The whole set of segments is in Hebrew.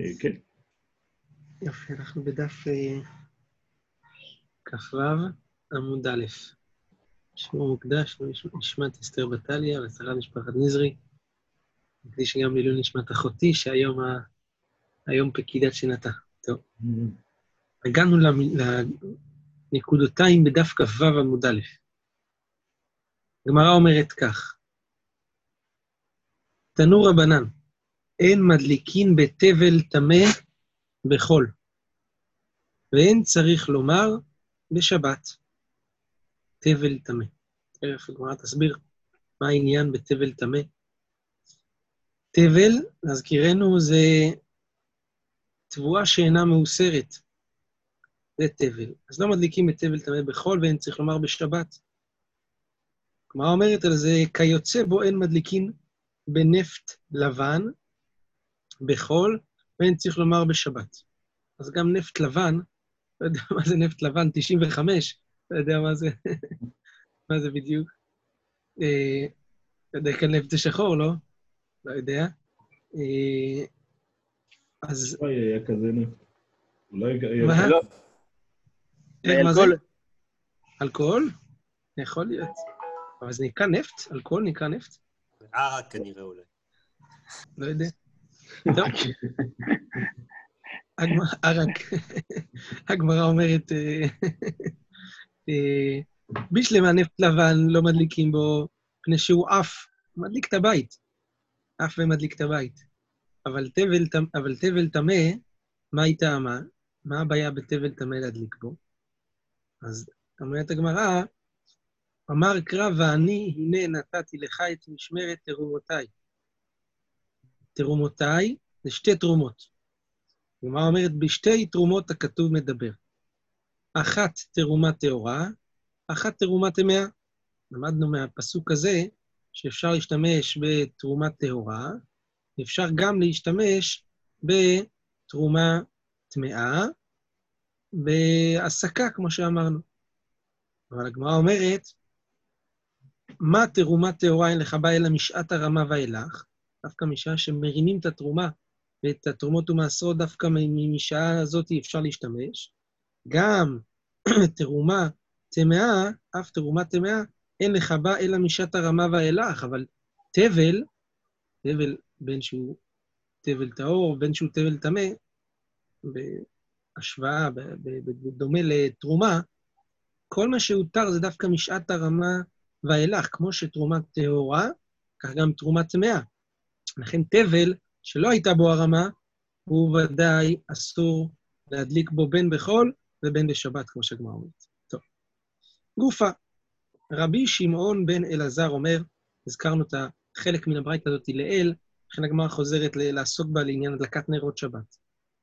אה, כן. יופי, אנחנו בדף אה, כ"ו, עמוד א'. שיעור מוקדש לנשמת אסתר בטליה ולשרת משפחת נזרי. נקדיש גם לעילוי נשמת אחותי, שהיום ה... היום פקידת שנתה. טוב. הגענו לנקודותיים בדף כ"ו עמוד א'. הגמרא אומרת כך: תנו רבנן, אין מדליקין בתבל טמא בחול, ואין צריך לומר בשבת. תבל טמא. תכף הגמרא תסביר מה העניין בתבל טמא. תבל, להזכירנו, זה תבואה שאינה מאוסרת. זה תבל. אז לא מדליקים בתבל טמא בחול, ואין צריך לומר בשבת. הגמרא אומרת על זה, כיוצא בו אין מדליקין בנפט לבן, בחול, ואין צריך לומר בשבת. אז גם נפט לבן, לא יודע מה זה נפט לבן, 95, לא יודע מה זה, מה זה בדיוק. אה, לא יודע, כאן נפט זה שחור, לא? לא יודע. אה, אז... אולי היה כזה נפט. אולי... מה? לא. אה, מה זה? אלכוהול. אלכוהול? יכול להיות. אבל זה נקרא נפט? אלכוהול נקרא נפט? ערק אה, כנראה אולי. לא יודע. טוב. הגמרא, אומרת, אה, אה, בשלמה נפט לבן לא מדליקים בו, מפני שהוא עף, מדליק את הבית. עף ומדליק את הבית. אבל תבל, טמ- אבל תבל טמא, מה היא טעמה? מה הבעיה בתבל טמא להדליק בו? אז אומרת הגמרא, אמר קרא ואני, הנה נתתי לך את משמרת תרומותיי. תרומותיי זה שתי תרומות. הגמרא אומרת, בשתי תרומות הכתוב מדבר. אחת תרומה טהורה, אחת תרומה טמאה. למדנו מהפסוק הזה שאפשר להשתמש בתרומה טהורה, אפשר גם להשתמש בתרומה טמאה, בהסקה, כמו שאמרנו. אבל הגמרא אומרת, מה תרומה טהורה אין לך בה אלא משעת הרמה ואילך? דווקא משעה שמרימים את התרומה ואת התרומות ומעשרות, דווקא משעה הזאת אפשר להשתמש. גם תרומה טמאה, אף תרומה טמאה, אין לך בה אלא משעת הרמה ואילך, אבל תבל, תבל בין שהוא תבל טהור, בין שהוא תבל טמא, בהשוואה, בדומה לתרומה, כל מה שהותר זה דווקא משעת הרמה ואילך, כמו שתרומה טהורה, כך גם תרומה טמאה. לכן תבל, שלא הייתה בו הרמה, הוא ודאי אסור להדליק בו בין בחול ובין בשבת, כמו שהגמרא אומרת. טוב. גופה, רבי שמעון בן אלעזר אומר, הזכרנו את החלק מן הברייתא הזאת לעיל, לכן הגמרא חוזרת ל- לעסוק בה לעניין הדלקת נרות שבת.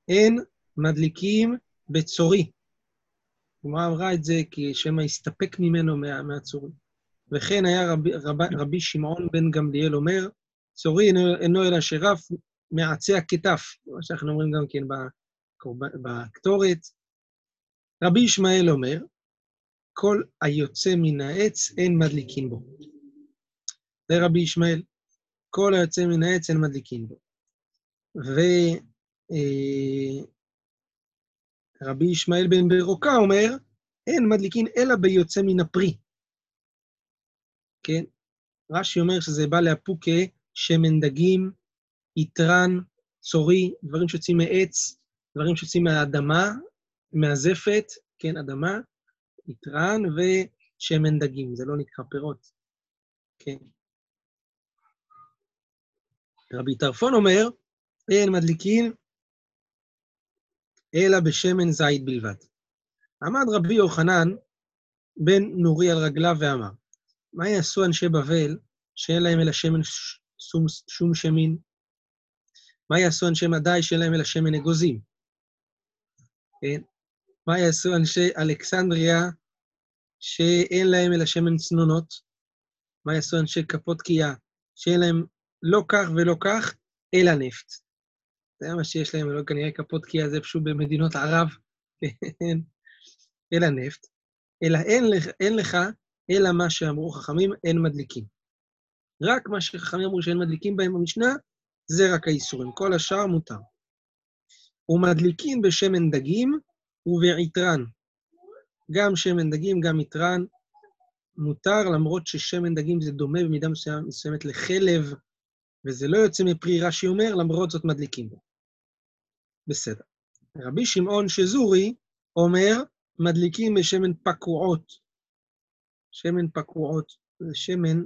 אין מדליקים בצורי. הגמרא אמרה את זה כי שמא הסתפק ממנו מה, מהצורי. וכן היה רבי, רב, רבי שמעון בן גמליאל אומר, צורי אינו, אינו אלא שרף מעצי הכתף, מה שאנחנו אומרים גם כן בקטורת. רבי ישמעאל אומר, כל היוצא מן העץ אין מדליקין בו. זה רבי ישמעאל, כל היוצא מן העץ אין מדליקין בו. ורבי ישמעאל בן ברוקה אומר, אין מדליקין אלא ביוצא מן הפרי. כן? רש"י אומר שזה בא לאפוקה שמן דגים, יתרן, צורי, דברים שיוצאים מעץ, דברים שיוצאים מהאדמה, מהזפת, כן, אדמה, יתרן ושמן דגים, זה לא נקרא פירות, כן. רבי טרפון אומר, אין מדליקין אלא בשמן זית בלבד. עמד רבי יוחנן בן נורי על רגליו ואמר, מה יעשו אנשי בבל שאין להם אלא שמן שום, שום שמין? מה יעשו אנשי מדי שאין להם אלא שמן אגוזים? כן? מה יעשו אנשי אלכסנדריה שאין להם אלא שמן צנונות? מה יעשו אנשי כפות קיאה שאין להם לא כך ולא כך, אלא נפט? זה מה שיש להם, לא כנראה כפות קיאה זה פשוט במדינות ערב, כן? אלא נפט. אלא אין אין לך אלא מה שאמרו חכמים, אין מדליקים. רק מה שחכמים אמרו שאין מדליקים בהם במשנה, זה רק האיסורים. כל השאר מותר. ומדליקין בשמן דגים ובעיטרן. גם שמן דגים, גם עיטרן, מותר, למרות ששמן דגים זה דומה במידה מסוימת לחלב, וזה לא יוצא מפרי רש"י אומר, למרות זאת מדליקים בו. בסדר. רבי שמעון שזורי אומר, מדליקים בשמן פקועות. שמן פקועות זה שמן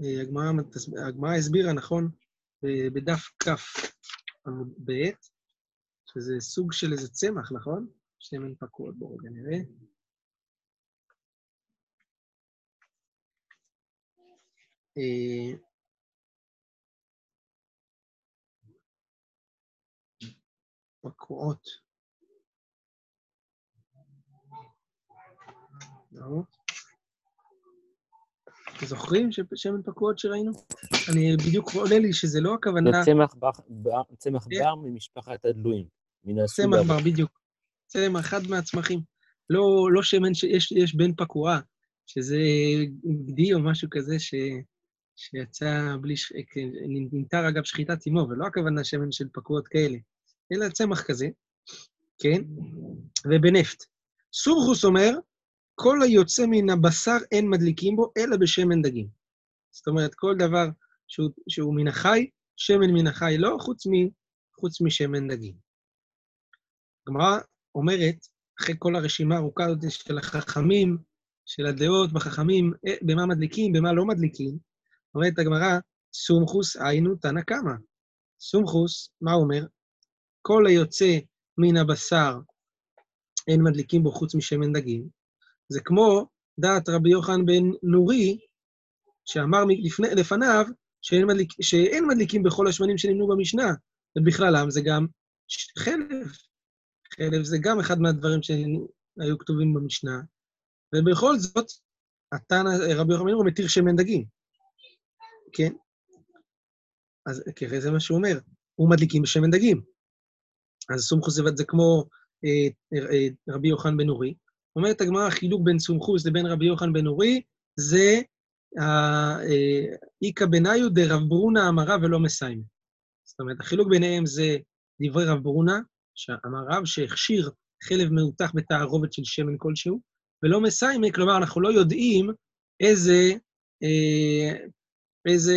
שהגמרא הסבירה, נכון? בדף כ עמוד ב', שזה סוג של איזה צמח, נכון? שמן פקועות, בואו רגע נראה. אה, פקועות. נו. אתם זוכרים שמן פקועות שראינו? אני בדיוק עולה לי שזה לא זה הכוונה... צמח בר- צמח. בר ממשפחת הדלויים. צמח. בר, בדיוק. צמח, אחד מהצמחים. לא, לא שמן שיש יש בן פקועה, שזה גדי או משהו כזה ש, שיצא בלי... ש... כן, נמטר אגב שחיטת אימו, ולא הכוונה שמן של פקועות כאלה, אלא צמח כזה, כן? ובנפט. סורחוס אומר, כל היוצא מן הבשר אין מדליקים בו, אלא בשמן דגים. זאת אומרת, כל דבר שהוא, שהוא מן החי, שמן מן החי לא, חוץ, מ, חוץ משמן דגים. הגמרא אומרת, אחרי כל הרשימה הארוכה הזאת של החכמים, של הדעות בחכמים, אה, במה מדליקים, במה לא מדליקים, אומרת הגמרא, סומכוס היינו תנא קמא. סומכוס, מה הוא אומר? כל היוצא מן הבשר אין מדליקים בו חוץ משמן דגים. זה כמו דעת רבי יוחנן בן נורי, שאמר לפני, לפניו שאין, מדליק, שאין מדליקים בכל השמנים שנמנו במשנה, ובכללם זה גם חלב. חלב זה גם אחד מהדברים שהיו כתובים במשנה, ובכל זאת, התנא, רבי יוחנן בן נורי מתיר שמן דגים, כן? אז ככה זה מה שהוא אומר, הוא מדליקים בשמן דגים. אז סומכוס זה, כמו אה, אה, רבי יוחנן בן נורי. אומרת הגמרא, החילוק בין סומכוס לבין רבי יוחנן בן נורי, זה איכא בניו דרב ברונה אמרה ולא מסיימה. זאת אומרת, החילוק ביניהם זה דברי רב ברונה, שאמר רב שהכשיר חלב מאותח בתערובת של שמן כלשהו, ולא מסיימה, כלומר, אנחנו לא יודעים איזה, אה, איזה,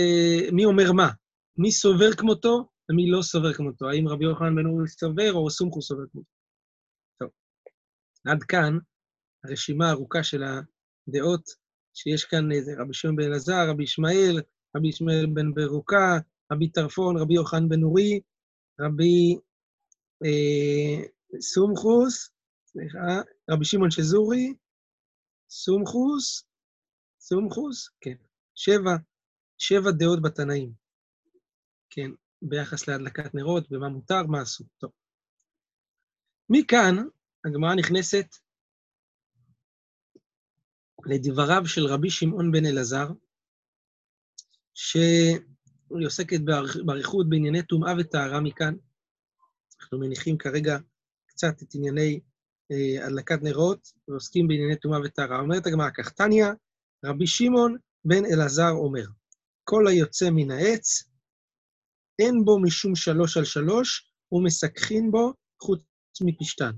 מי אומר מה, מי סובר כמותו ומי לא סובר כמותו, האם רבי יוחנן בן נורי סובר או סומכוס סובר כמותו. טוב, עד כאן הרשימה הארוכה של הדעות, שיש כאן איזה רבי שמעון בן אלעזר, רבי ישמעאל, רבי ישמעאל בן ברוקה, רבי טרפון, רבי יוחנן בן נורי, רבי אה, סומכוס, סליחה, רבי שמעון שזורי, סומכוס, סומכוס, כן, שבע, שבע דעות בתנאים, כן, ביחס להדלקת נרות, במה מותר, מה אסור. טוב. מכאן הגמרא נכנסת לדבריו של רבי שמעון בן אלעזר, שהיא עוסקת באריכ- באריכות בענייני טומאה וטהרה מכאן. אנחנו מניחים כרגע קצת את ענייני אה, הדלקת נרות, ועוסקים בענייני טומאה וטהרה. אומרת הגמרא כך, תניא, רבי שמעון בן אלעזר אומר, כל היוצא מן העץ, אין בו משום שלוש על שלוש, ומסככין בו חוץ מפשתן.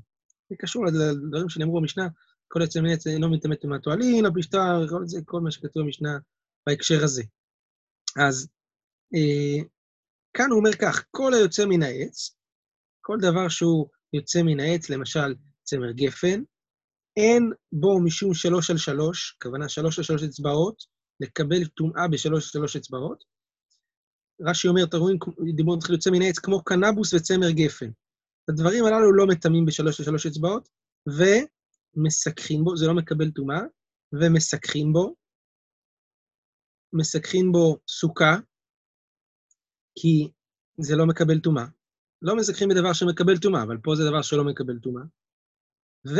זה קשור לדברים שנאמרו במשנה, כל מן העץ לא מטמא טומאת אוהלין, הפשתן, כל, זה, כל מה שכתוב במשנה בהקשר הזה. אז אה, כאן הוא אומר כך, כל היוצא מן העץ, כל דבר שהוא יוצא מן העץ, למשל צמר גפן, אין בו משום שלוש על שלוש, הכוונה שלוש על שלוש אצבעות, לקבל טומאה בשלוש על שלוש אצבעות. רש"י אומר, אתם רואים, דיבור מתחיל יוצא מן העץ כמו קנבוס וצמר גפן. הדברים הללו לא מטמאים בשלוש על שלוש אצבעות, ומסככים בו, זה לא מקבל טומאה, ומסככים בו, מסככים בו סוכה, כי זה לא מקבל טומאה. לא מזכחים בדבר שמקבל טומאה, אבל פה זה דבר שלא מקבל טומאה. ו...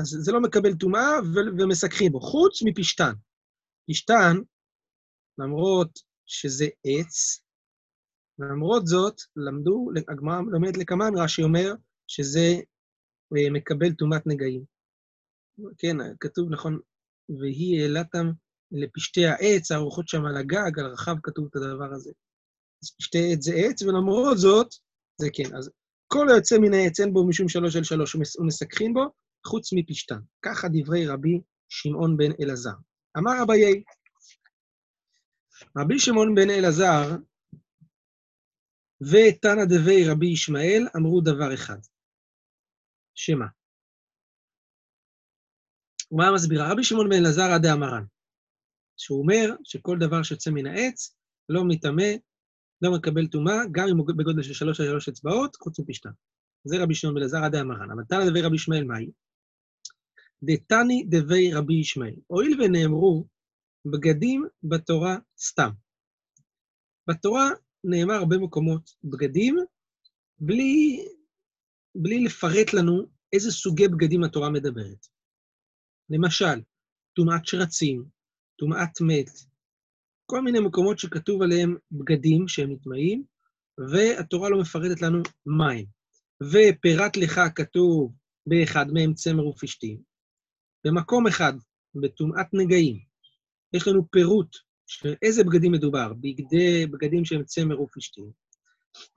אז זה לא מקבל טומאה ומסככים בו, חוץ מפשתן. פשתן, למרות שזה עץ, למרות זאת, למדו, הגמרא לומדת לקמן, רש"י אומר שזה מקבל טומאת נגעים. כן, כתוב, נכון, והיא העלתם לפשתי העץ, הארוחות שם על הגג, על הרחב כתוב את הדבר הזה. שתי עץ זה עץ, ולמרות זאת, זה כן. אז כל היוצא מן העץ אין בו משום שלוש אל שלוש ומסככין בו, חוץ מפשתן. ככה דברי רבי שמעון בן אלעזר. אמר אביי, רבי שמעון בן אלעזר ותנא דבי רבי ישמעאל אמרו דבר אחד. שמה? ומה מסבירה? רבי שמעון בן אלעזר עדי אמרן, שהוא אומר שכל דבר שיוצא מן העץ לא מטמא, לא מקבל טומאה, גם אם הוא בגודל של שלוש על שלוש אצבעות, חוץ מפשתן. זה רבי שמעון בן אלעזר עדי אמרן. אבל תנא דבי רבי ישמעאל מהי? דתני דבי רבי ישמעאל. הואיל ונאמרו בגדים בתורה סתם. בתורה נאמר הרבה מקומות בגדים, בלי, בלי לפרט לנו איזה סוגי בגדים התורה מדברת. למשל, טומאת שרצים, טומאת מת, כל מיני מקומות שכתוב עליהם בגדים שהם נטמעים, והתורה לא מפרטת לנו מים. ופרט לך כתוב באחד מהם צמר ופשתים. במקום אחד, בטומאת נגעים, יש לנו פירוט של איזה בגדים מדובר, בגדי, בגדים שהם צמר ופשתים.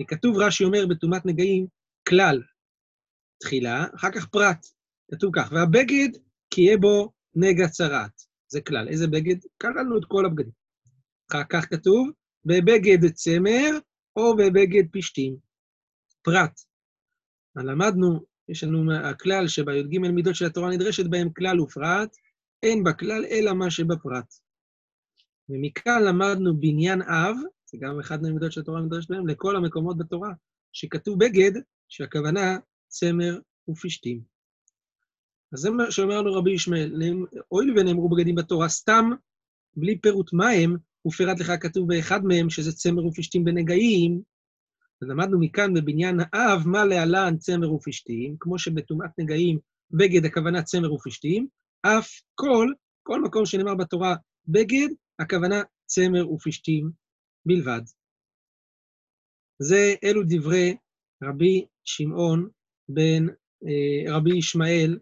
וכתוב, רש"י אומר בטומאת נגעים, כלל, תחילה, אחר כך פרט. כתוב כך, והבגד, כי יהיה בו נגע צרעת. זה כלל. איזה בגד? כללנו את כל הבגדים. אחר כך כתוב, בבגד צמר או בבגד פשתים. פרט. למדנו, יש לנו הכלל שבי"ג מידות של התורה נדרשת בהם כלל ופרט, אין בכלל אלא מה שבפרט. ומכאן למדנו בניין אב, זה גם אחד מהמידות של התורה נדרשת בהם, לכל המקומות בתורה, שכתוב בגד, שהכוונה צמר ופשתים. אז זה מה שאומר לנו רבי ישמעאל, הואיל ונאמרו בגדים בתורה סתם, בלי פירוט מה הם, ופרט לך כתוב באחד מהם, שזה צמר ופשתים בנגעים, אז למדנו מכאן בבניין האב, מה להלן צמר ופשתים, כמו שבטומאת נגעים, בגד הכוונה צמר ופשתים, אף כל, כל מקום שנאמר בתורה בגד, הכוונה צמר ופשתים בלבד. זה, אלו דברי רבי שמעון בן אה, רבי ישמעאל,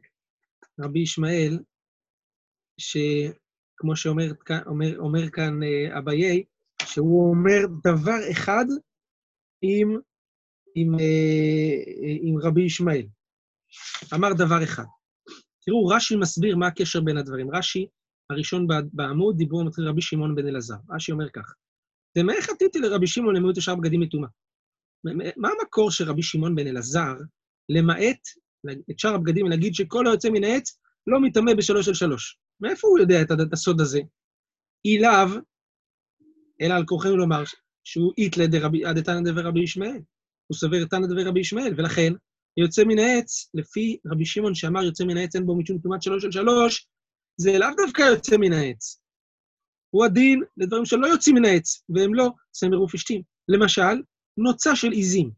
רבי ישמעאל, שכמו שאומר אומר, אומר כאן אה, אביי, שהוא אומר דבר אחד עם, עם, אה, עם רבי ישמעאל. אמר דבר אחד. תראו, רש"י מסביר מה הקשר בין הדברים. רש"י, הראשון בעמוד, דיברו מתחיל רבי שמעון בן אלעזר. רש"י אומר כך, ומה חטאתי לרבי שמעון למעט שאר בגדים מטומאה? מה המקור של רבי שמעון בן אלעזר למעט את שאר הבגדים ולהגיד שכל היוצא מן העץ לא מטמא בשלוש על שלוש? מאיפה הוא יודע את הסוד הזה? אי לאו, אלא על כורחנו לומר שהוא איתלה דתנא דרבי ישמעאל. הוא סובר תנא דרבי ישמעאל, ולכן יוצא מן העץ, לפי רבי שמעון שאמר יוצא מן העץ אין בו משום טומאת שלוש על שלוש, זה לאו דווקא יוצא מן העץ. הוא הדין לדברים שלא יוצאים מן העץ, והם לא צמר ופשתים. למשל, נוצה של עיזים.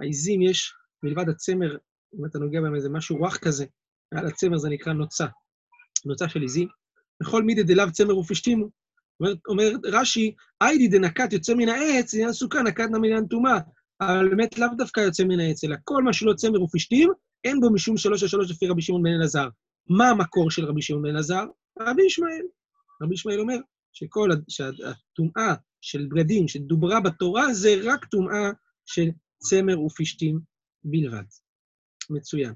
העיזים יש, מלבד הצמר, אם אתה נוגע בהם איזה משהו רך כזה, על הצמר זה נקרא נוצה. נוצה של עיזים. בכל מידי דלאו צמר ופשתימו. אומר, אומר רש"י, היידי דנקת יוצא מן העץ, עניין סוכה, נקת נא מעניין טומאה. אבל באמת לאו דווקא יוצא מן העץ, אלא כל מה שלא צמר ופשתים, אין בו משום שלוש על שלוש לפי רבי שמעון בן אלעזר. מה המקור של רבי שמעון בן אלעזר? רבי ישמעאל. רבי ישמעאל אומר שכל, שהטומאה של בגדים שדוברה בתורה זה רק טומאה של צמר ופשתים בלבד. מצוין.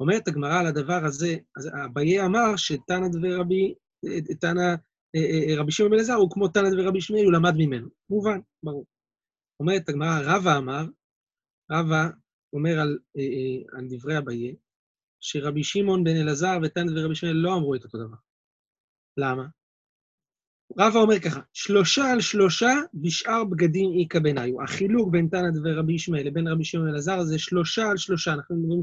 אומרת הגמרא על הדבר הזה, אז אביי אמר שתנא דברבי, תנא, רבי שמעון בן אלעזר הוא כמו תנא דברבי ישמעאל, הוא למד ממנו. מובן, ברור. אומרת הגמרא, רבא אמר, רבא אומר על, על דברי אביי, שרבי שמעון בן אלעזר ותנא דברבי ישמעאל לא אמרו את אותו דבר. למה? רבא אומר ככה, שלושה על שלושה בשאר בגדים איכא ביניו. החילוק בין תנא ורבי ישמעאל לבין רבי שמעון אלעזר זה שלושה על שלושה. אנחנו מדברים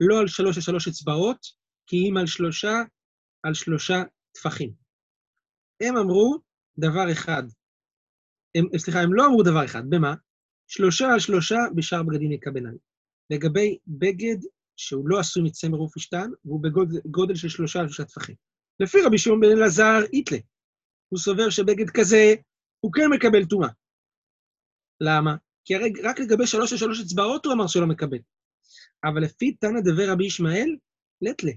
לא על שלוש על שלוש אצבעות, כי אם על שלושה על שלושה טפחים. הם אמרו דבר אחד. הם, סליחה, הם לא אמרו דבר אחד. במה? שלושה על שלושה בשאר בגדים איכא ביניו. לגבי בגד שהוא לא עשוי מצמר ופשתן, והוא בגודל של שלושה על שלושה טפחים. לפי רבי שמעון בן אלעזר, איתלה. הוא סובר שבגד כזה, הוא כן מקבל טומאה. למה? כי הרי רק לגבי שלוש או שלוש אצבעות הוא אמר שלא מקבל. אבל לפי תנא דבר רבי ישמעאל, לטלה.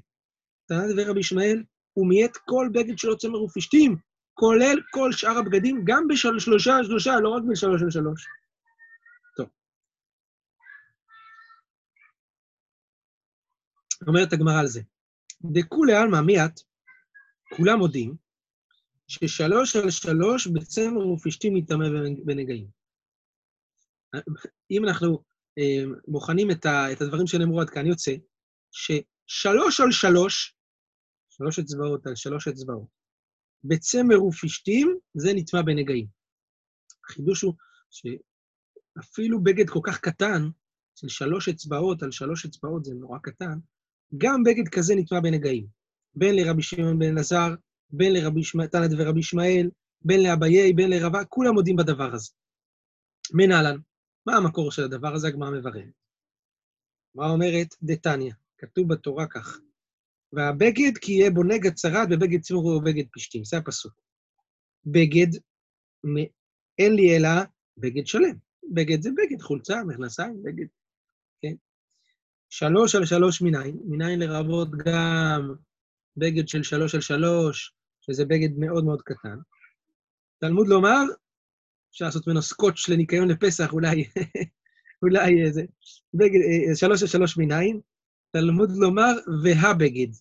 תנא דבר רבי ישמעאל, הוא מיית כל בגד שלו צמר ופשתים, כולל כל שאר הבגדים, גם בשלושה על שלושה, לא רק בשלוש על שלוש. טוב. אומרת הגמרא על זה. דכולי עלמא מיעט, כולם מודים, ששלוש על שלוש בצמר ופשתים מטמא בנגעים. אם אנחנו אה, בוחנים את, ה, את הדברים שנאמרו עד כאן, יוצא ששלוש על שלוש, שלוש אצבעות על שלוש אצבעות, בצמר ופשתים, זה נטמע בנגעים. החידוש הוא שאפילו בגד כל כך קטן, של שלוש אצבעות על שלוש אצבעות, זה נורא קטן, גם בגד כזה נטמע בנגעים. בין לרבי שמעון בן אלעזר, בין לרבי תנת ורבי ישמעאל, בין לאביי, בין לרבה, כולם מודים בדבר הזה. מנהלן, מה המקור של הדבר הזה? הגמרא מבררת. מה אומרת? דתניא, כתוב בתורה כך, והבגד כי יהיה בו נגע צרת בבגד צמור ובגד פשתים, זה הפסוק. בגד, אין לי אלא בגד שלם. בגד זה בגד, חולצה, מכנסיים, בגד, כן? שלוש על שלוש מניין, מניין לרבות גם בגד של שלוש על שלוש, שזה בגד מאוד מאוד קטן. תלמוד לומר, אפשר לעשות ממנו סקוץ' לניקיון לפסח, אולי, אולי איזה, בגד, אה, שלוש על שלוש מניין, תלמוד לומר, והבגד.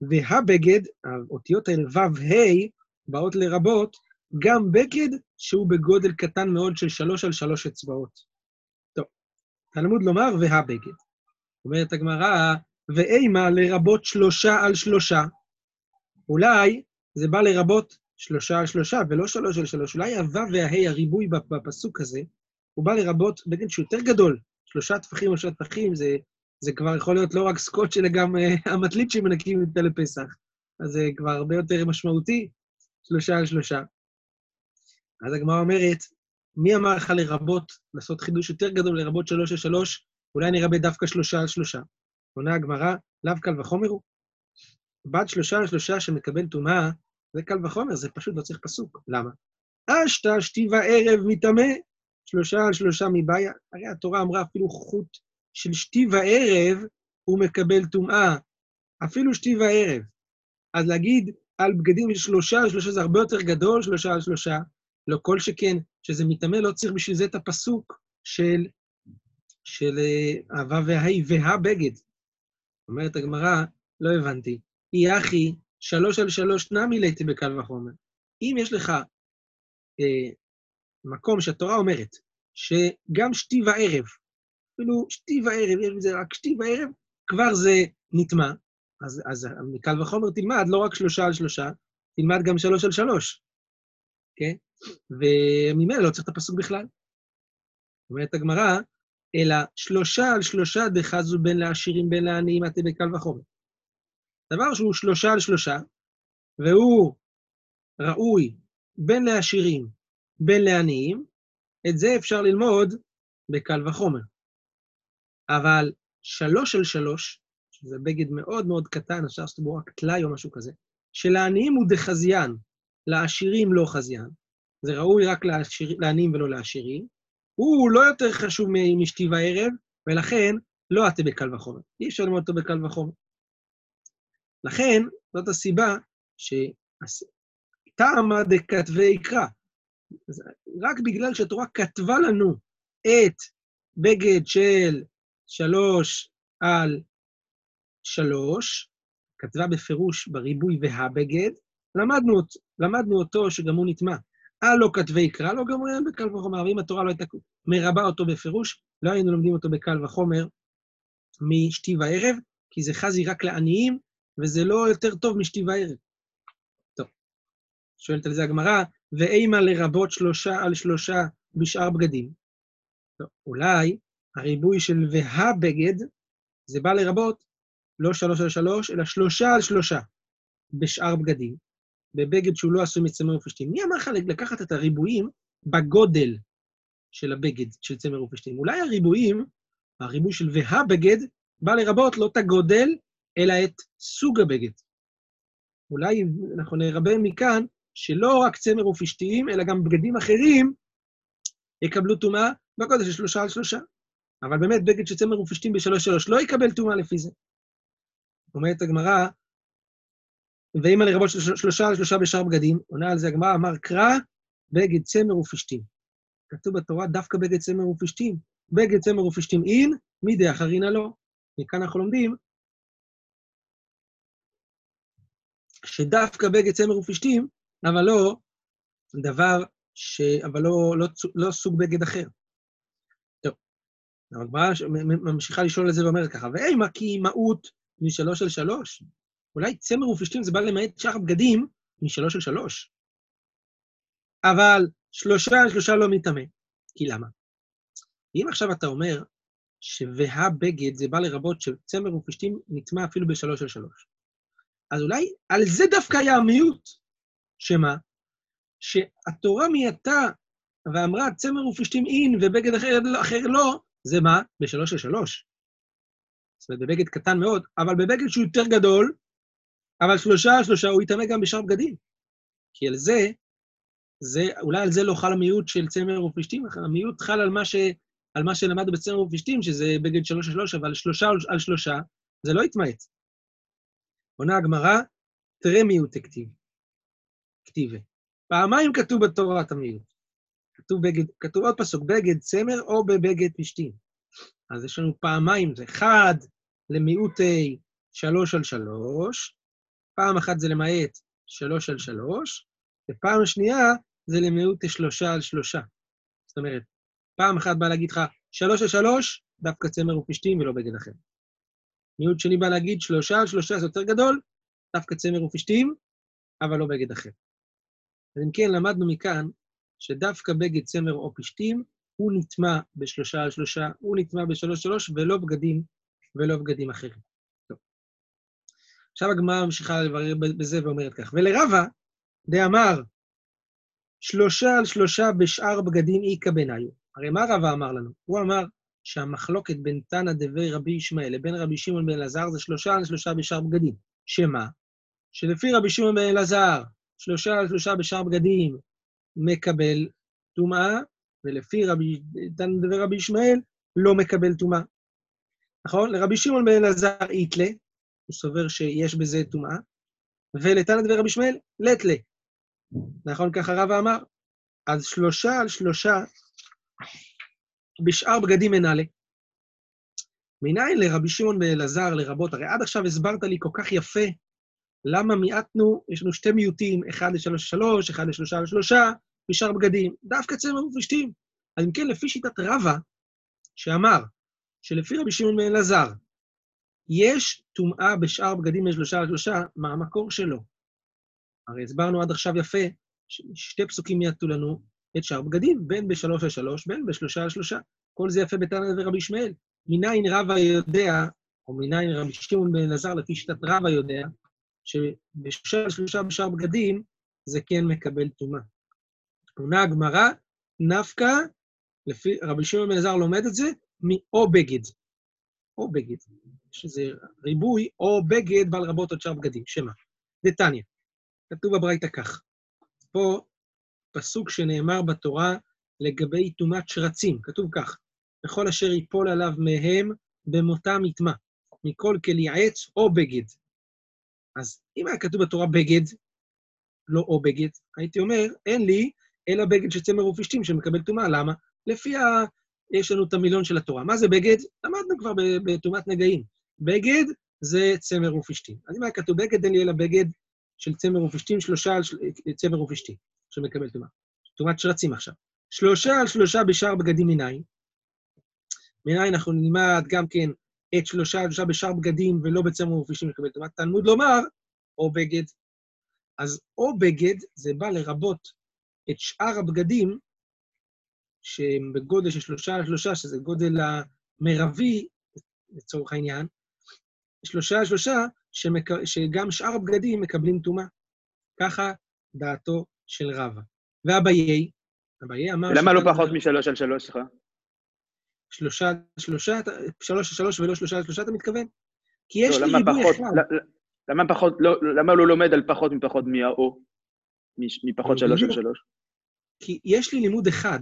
והבגד, האותיות האלה, ו"ה, באות לרבות, גם בגד שהוא בגודל קטן מאוד של שלוש על שלוש אצבעות. טוב, תלמוד לומר, והבגד. אומרת הגמרא, ואימה לרבות שלושה על שלושה. אולי זה בא לרבות שלושה על שלושה, ולא שלוש על שלוש. אולי הוו וההי, הריבוי בפסוק הזה, הוא בא לרבות בגד שהוא יותר גדול. שלושה טפחים או שלושה טפחים, זה, זה כבר יכול להיות לא רק סקוץ', אלא גם uh, המטלית שמנקים את לפסח. אז זה כבר הרבה יותר משמעותי, שלושה על שלושה. אז הגמרא אומרת, מי אמר לך לרבות, לעשות חידוש יותר גדול, לרבות שלוש על שלוש, אולי נרבה דווקא שלושה על שלושה. עונה הגמרא, לאו קל וחומר הוא. בת שלושה על שלושה שמקבל טומאה, זה קל וחומר, זה פשוט לא צריך פסוק. למה? אשתא שתי וערב מטמא, שלושה על שלושה מבעיה. הרי התורה אמרה אפילו חוט של שתי וערב, הוא מקבל טומאה. אפילו שתי וערב. אז להגיד על בגדים של שלושה על שלושה זה הרבה יותר גדול, שלושה על שלושה. לא כל שכן, שזה מטמא, לא צריך בשביל זה את הפסוק של, של אהבה וההיא והבגד. אומרת הגמרא, לא הבנתי. אי אחי, שלוש על שלוש נמי ליתי בקל וחומר. אם יש לך אה, מקום שהתורה אומרת שגם שתי וערב, אפילו שתי וערב, יש בזה רק שתי וערב, כבר זה נטמע, אז, אז מקל וחומר תלמד לא רק שלושה על שלושה, תלמד גם שלוש על שלוש, כן? וממילא לא צריך את הפסוק בכלל. אומרת הגמרא, אלא שלושה על שלושה דחזו בין לעשירים בין לעניים, עתה בקל וחומר. דבר שהוא שלושה על שלושה, והוא ראוי בין לעשירים בין לעניים, את זה אפשר ללמוד בקל וחומר. אבל שלוש על שלוש, שזה בגד מאוד מאוד קטן, אפשר לעשות בו רק טלאי או משהו כזה, שלעניים הוא דחזיין, לעשירים לא חזיין, זה ראוי רק לעשיר, לעניים ולא לעשירים, הוא לא יותר חשוב משתי וערב, ולכן לא עטה בקל וחומר. אי אפשר ללמוד אותו בקל וחומר. לכן, זאת הסיבה שטעמה דכתבי יקרא. רק בגלל שהתורה כתבה לנו את בגד של שלוש על שלוש, כתבה בפירוש בריבוי והבגד, למדנו, למדנו אותו שגם הוא נטמע. הלא כתבי יקרא, לא גם היה בקל וחומר, ואם התורה לא הייתה מרבה אותו בפירוש, לא היינו לומדים אותו בקל וחומר משתי וערב, כי זה חזי רק לעניים, וזה לא יותר טוב משתי וערב. טוב, שואלת על זה הגמרא, ואימה לרבות שלושה על שלושה בשאר בגדים. טוב, אולי הריבוי של והבגד, זה בא לרבות לא שלוש על שלוש, אלא שלושה על שלושה בשאר בגדים. בבגד שהוא לא עשוי מצמר ופשתים. מי אמר לך לקחת את הריבועים בגודל של הבגד של צמר ופשתים? אולי הריבועים, הריבוי של והבגד, בא לרבות לא את הגודל, אלא את סוג הבגד. אולי אנחנו נרבה מכאן שלא רק צמר ופשתים, אלא גם בגדים אחרים יקבלו טומאה בגודל של שלושה על שלושה. אבל באמת, בגד של צמר ופשתים בשלוש שלוש לא יקבל טומאה לפי זה. אומרת הגמרא, ואימא לרבות של- שלושה על שלושה בשאר בגדים, עונה על זה הגמרא, אמר קרא בגד צמר ופשתים. כתוב בתורה דווקא בגד צמר ופשתים. בגד צמר ופשתים אין, מידי אחרינה לא. מכאן אנחנו לומדים שדווקא בגד צמר ופשתים, אבל לא דבר ש... אבל לא, לא, צו- לא סוג בגד אחר. טוב, הגמרא ממשיכה לשאול את זה ואומרת ככה, ואימה כי אימהות משלוש על שלוש? אולי צמר ופשתים זה בא למעט שאר הבגדים משלוש על שלוש. אבל שלושה על שלושה לא מטמא. כי למה? אם עכשיו אתה אומר ש"והבגד" זה בא לרבות שצמר ופשתים נטמע אפילו בשלוש על שלוש. אז אולי על זה דווקא היה המיעוט. שמה? שהתורה מייתה ואמרה צמר ופשתים אין ובגד אחר, אחר לא, זה מה? בשלוש על שלוש. זאת אומרת, בבגד קטן מאוד, אבל בבגד שהוא יותר גדול, אבל שלושה שלושה הוא יטמא גם בשאר בגדים. כי על זה, זה, אולי על זה לא חל המיעוט של צמר ופשתים, המיעוט חל על מה, ש, על מה שלמדנו בצמר ופשתים, שזה בגד שלוש על שלוש, אבל שלושה על שלושה, זה לא יתמעט. עונה הגמרא, תראה מיעוט. כתיבה. פעמיים כתוב בתורה את המיעוט. כתוב, בגד, כתוב עוד פסוק, בגד צמר או בבגד פשתים. אז יש לנו פעמיים, זה אחד למיעוטי שלוש על שלוש, פעם אחת זה למעט שלוש על שלוש, ופעם שנייה זה למיעוט שלושה על שלושה. זאת אומרת, פעם אחת בא להגיד לך שלוש על שלוש, דווקא צמר ופשתים ולא בגד אחר. מיעוט שני בא להגיד שלושה על שלושה זה יותר גדול, דווקא צמר ופשתים, אבל לא בגד אחר. אז אם כן, למדנו מכאן שדווקא בגד צמר או פשתים, הוא נטמע בשלושה על שלושה, הוא נטמע בשלוש שלוש, ולא בגדים, ולא בגדים אחרים. עכשיו הגמרא ממשיכה לברר בזה ואומרת כך, ולרבה, דאמר, שלושה על שלושה בשאר בגדים איכא בניו. הרי מה רבא אמר לנו? הוא אמר שהמחלוקת בין תנא דבי רבי ישמעאל לבין רבי שמעון בן אלעזר זה שלושה על שלושה בשאר בגדים. שמה? שלפי רבי שמעון בן אלעזר, שלושה על שלושה בשאר בגדים מקבל טומאה, ולפי רבי, תנא דבי רבי ישמעאל לא מקבל טומאה. נכון? לרבי שמעון בן אלעזר איתלה, הוא סובר שיש בזה טומאה, ולתנא דבי רבי ישמעאל לטלה. נכון? ככה רבא אמר. אז שלושה על שלושה בשאר בגדים אנאלה. מניין לרבי שמעון בן אלעזר לרבות, הרי עד עכשיו הסברת לי כל כך יפה למה מיעטנו, יש לנו שתי מיעוטים, אחד לשלוש שלוש, אחד לשלושה לשלושה, בשאר בגדים, דווקא צמר ופשתים. אז אם כן, לפי שיטת רבא, שאמר שלפי רבי שמעון בן אלעזר, יש טומאה בשאר בגדים לשלושה לשלושה, מה המקור שלו? הרי הסברנו עד עכשיו יפה, ששתי פסוקים מיעטו לנו את שאר בגדים, בין בשלוש לשלוש, בין בשלושה לשלושה. כל זה יפה בתנא ורבי ישמעאל. מניין רבא יודע, או מניין רבי שמעון בן אלעזר, לפי שיטת רבא יודע, שבשלושה לשלושה בשאר בגדים, זה כן מקבל טומאה. עונה הגמרא, נפקא, לפי רבי שמעון בן אלעזר לומד את זה, מאו בגד. או בגד. יש איזה ריבוי, או בגד בעל רבות עוד שאר בגדים. שמה? דתניא. כתוב בברייתא כך. פה פסוק שנאמר בתורה לגבי טומאת שרצים. כתוב כך, וכל אשר ייפול עליו מהם, במותם יטמע, מכל כלי עץ או בגד. אז אם היה כתוב בתורה בגד, לא או בגד, הייתי אומר, אין לי אלא בגד של צמר ופשתים שמקבל טומאה. למה? לפי ה... יש לנו את המילון של התורה. מה זה בגד? למדנו כבר בטומאת נגעים. בגד זה צמר ופשתים. אז אם היה כתוב בגד, אין לי אלא בגד של צמר ופשתים, שלושה על. צמר ופשתים, שמקבל טומאה. טומאת שרצים עכשיו. שלושה על שלושה בשאר בגדים מניין. מניין אנחנו נלמד גם כן את שלושה על שלושה בשאר בגדים ולא בצמר ופשתים לקבל טומאה. תלמוד לומר, או בגד. אז או בגד זה בא לרבות את שאר הבגדים שהם בגודל של שלושה על שלושה, שזה גודל המרבי, לצורך העניין, שלושה על שלושה, שמק... שגם שאר הבגדים מקבלים טומאה. ככה דעתו של רבא. ואביי, אביי אמר... למה לא פחות משלוש על שלוש, סליחה? שלושה על שלושה, שלוש על שלוש ולא שלושה על שלושה, אתה מתכוון? כי יש לא, לי ריבוי אחד. למה פחות, לא, למה הוא לא לומד על פחות מפחות מהאו? מפחות שלוש על בדיוק. שלוש? כי יש לי לימוד אחד,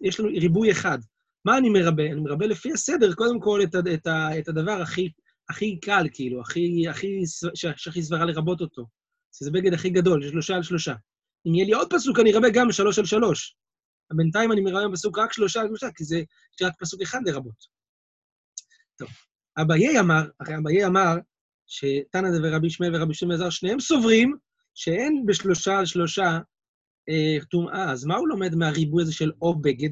יש לנו ריבוי אחד. מה אני מרבה? אני מרבה לפי הסדר, קודם כל את, את, את הדבר הכי, הכי קל, כאילו, הכי, הכי, שהכי סברה לרבות אותו. שזה בגד הכי גדול, שלושה על שלושה. אם יהיה לי עוד פסוק, אני ארבה גם שלוש על שלוש. בינתיים אני מראה בפסוק רק שלושה על שלושה, כי זה רק פסוק אחד לרבות. טוב, אביי אמר, הרי אביי אמר, שתנא דברבי ישמעאל ורבי שמעון אלעזר, שניהם סוברים שאין בשלושה על שלושה אה, טומאה, אז מה הוא לומד מהריבוי הזה של או בגד?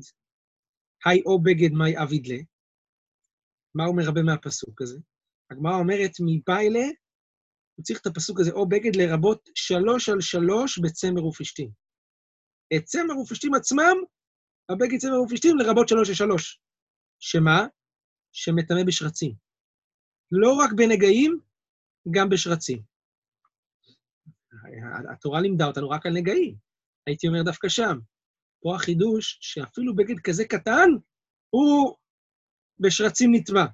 היי או בגד מאי אבידלה? מה הוא מרבה מהפסוק הזה? הגמרא אומרת, מביילה, הוא צריך את הפסוק הזה, או בגד לרבות שלוש על שלוש בצמר ופשתים. את צמר ופשתים עצמם, הבגד צמר ופשתים לרבות שלוש על שלוש. שמה? שמטמא בשרצים. לא רק בנגעים, גם בשרצים. התורה לימדה אותנו רק על נגעים. הייתי אומר דווקא שם. פה החידוש, שאפילו בגד כזה קטן, הוא בשרצים נטמע.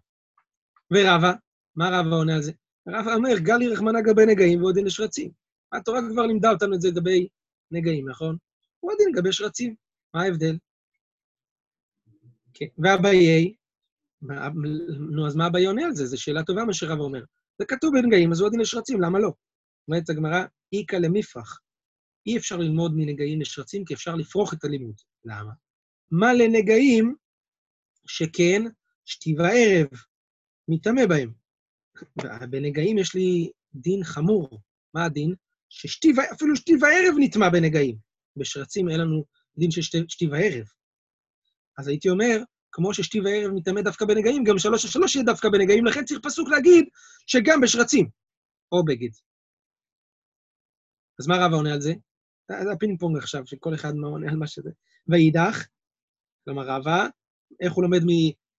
ורבא, מה רבא עונה על זה? רבא אומר, גלי רחמנא גבי נגעים ועוד אין לשרצים. התורה כבר לימדה אותנו את זה לגבי נגעים, נכון? הוא עוד אין לגבי שרצים. מה ההבדל? כן. ואביי, נו, אז מה אביי עונה על זה? זו שאלה טובה מה שרבא אומר. זה כתוב בנגעים, אז הוא אין לשרצים, למה לא? אומרת הגמרא, איכא למפרח. אי אפשר ללמוד מנגעים לשרצים, כי אפשר לפרוח את הלימוד. למה? מה לנגעים שכן שתי וערב מטמא בהם. בנגעים יש לי דין חמור. מה הדין? ששתי, ו- אפילו שתי וערב נטמע בנגעים. בשרצים אין לנו דין של שתי, שתי וערב. אז הייתי אומר, כמו ששתי וערב מטמא דווקא בנגעים, גם שלוש על שלוש יהיה דווקא בנגעים, לכן צריך פסוק להגיד שגם בשרצים, או בגד. אז מה רבא עונה על זה? זה הפינג פונג עכשיו, שכל אחד מה עונה על מה שזה. ואידך, כלומר רבא, איך הוא לומד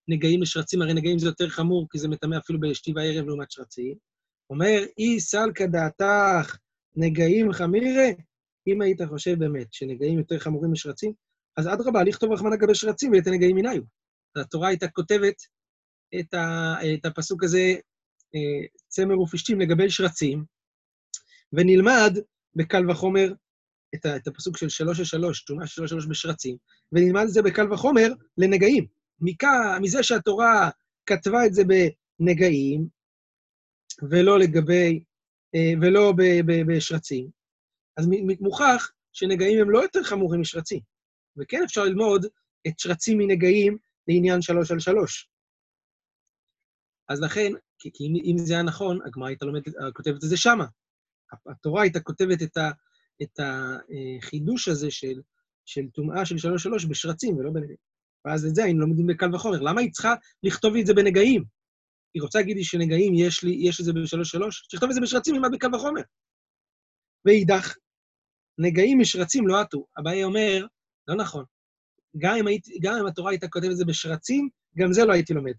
מנגעים לשרצים? הרי נגעים זה יותר חמור, כי זה מטמא אפילו בשתי וערב לעומת שרצים. אומר, אי סלקא דעתך נגעים חמירה, אם היית חושב באמת שנגעים יותר חמורים משרצים, אז אדרבה, לכתוב רחמנא גבי שרצים ואת הנגעים מניו. התורה הייתה כותבת את, ה, את הפסוק הזה, אה, צמר ופשתים לגבי שרצים, ונלמד בקל וחומר את, ה, את הפסוק של שלוש על שלוש, טומאה של שלוש על שלוש בשרצים, ונלמד את זה בקל וחומר לנגעים. מכא, מזה שהתורה כתבה את זה בנגעים, ולא לגבי, אה, ולא ב, ב, בשרצים, אז מוכח שנגעים הם לא יותר חמורים משרצים. וכן אפשר ללמוד את שרצים מנגעים לעניין שלוש על שלוש. אז לכן, כי, כי אם, אם זה היה נכון, הגמרא הייתה לומדת, כותבת את זה שמה. התורה הייתה כותבת את, ה, את החידוש הזה של טומאה של שלוש שלוש בשרצים ולא בנגעים. ואז את זה היינו לומדים בקל וחומר. למה היא צריכה לכתוב לי את זה בנגעים? היא רוצה להגיד לי שנגעים יש לי, יש את זה בשלוש שלוש? שתכתוב את זה בשרצים, ילמד בקל וחומר. ואידך, נגעים משרצים לא עטו. אביי אומר, לא נכון. גם אם, הייתי, גם אם התורה הייתה כותבת את זה בשרצים, גם זה לא הייתי לומד.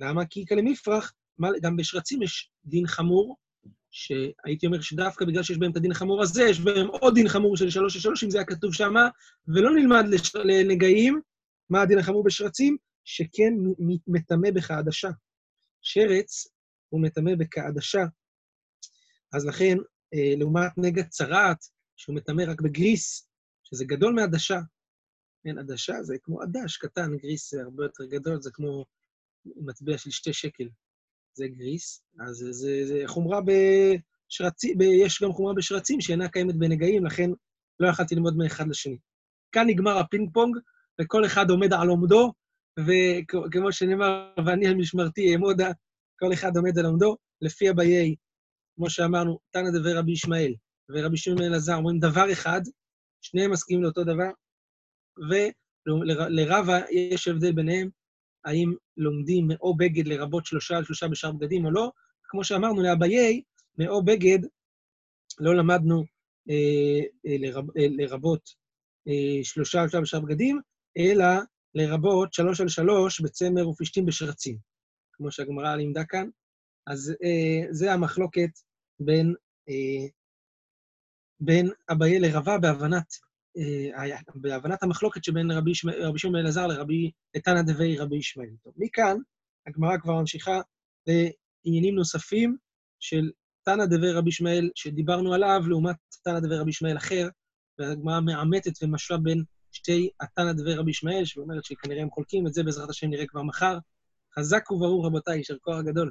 למה? כי כאלה מפרח, מה- גם בשרצים יש דין חמור, שהייתי אומר שדווקא בגלל שיש בהם את הדין החמור הזה, יש בהם עוד דין חמור של שלוש לשלוש, אם זה היה כתוב שמה, ולא נלמד לש... לנגעים, מה הדין החמור בשרצים? שכן מטמא בכעדשה. שרץ הוא מטמא בכעדשה. אז לכן, אה, לעומת נגע צרעת, שהוא מטמא רק בגריס, שזה גדול מעדשה. כן, עדשה זה כמו עדש קטן, גריס זה הרבה יותר גדול, זה כמו מטבע של שתי שקל. זה גריס, אז זה, זה, חומרה בשרצים, יש גם חומרה בשרצים שאינה קיימת בנגעים, לכן לא יכלתי ללמוד מאחד לשני. כאן נגמר הפינג פונג, וכל אחד עומד על עומדו, וכמו שנאמר, ואני על משמרתי אעמודה, כל אחד עומד על עומדו, לפי אביי, כמו שאמרנו, תנא דבר רבי ישמעאל ורבי שמעון אלעזר אומרים דבר אחד, שניהם מסכימים לאותו דבר, ולרבה יש הבדל ביניהם, האם לומדים מאו בגד לרבות שלושה על שלושה בשאר בגדים או לא. כמו שאמרנו, לאביי, מאו בגד לא למדנו אה, אה, לרב, אה, לרבות אה, שלושה על שלושה בשאר בגדים, אלא לרבות שלוש על שלוש בצמר ופשתים בשרצים, כמו שהגמרא לימדה כאן. אז אה, זה המחלוקת בין, אה, בין אביי לרבה בהבנת, אה, בהבנת המחלוקת שבין רבי, שמע, רבי שמעון אלעזר לרבי לתנא דבי רבי ישמעאל. מכאן הגמרא כבר ממשיכה לעניינים נוספים של תנא דבי רבי ישמעאל, שדיברנו עליו, לעומת תנא דבי רבי ישמעאל אחר, והגמרא מעמתת ומשווה בין שתי התנא רבי ישמעאל, שאומרת שכנראה הם חולקים, את זה בעזרת השם נראה כבר מחר. חזק וברור, רבותיי, יישר כוח גדול.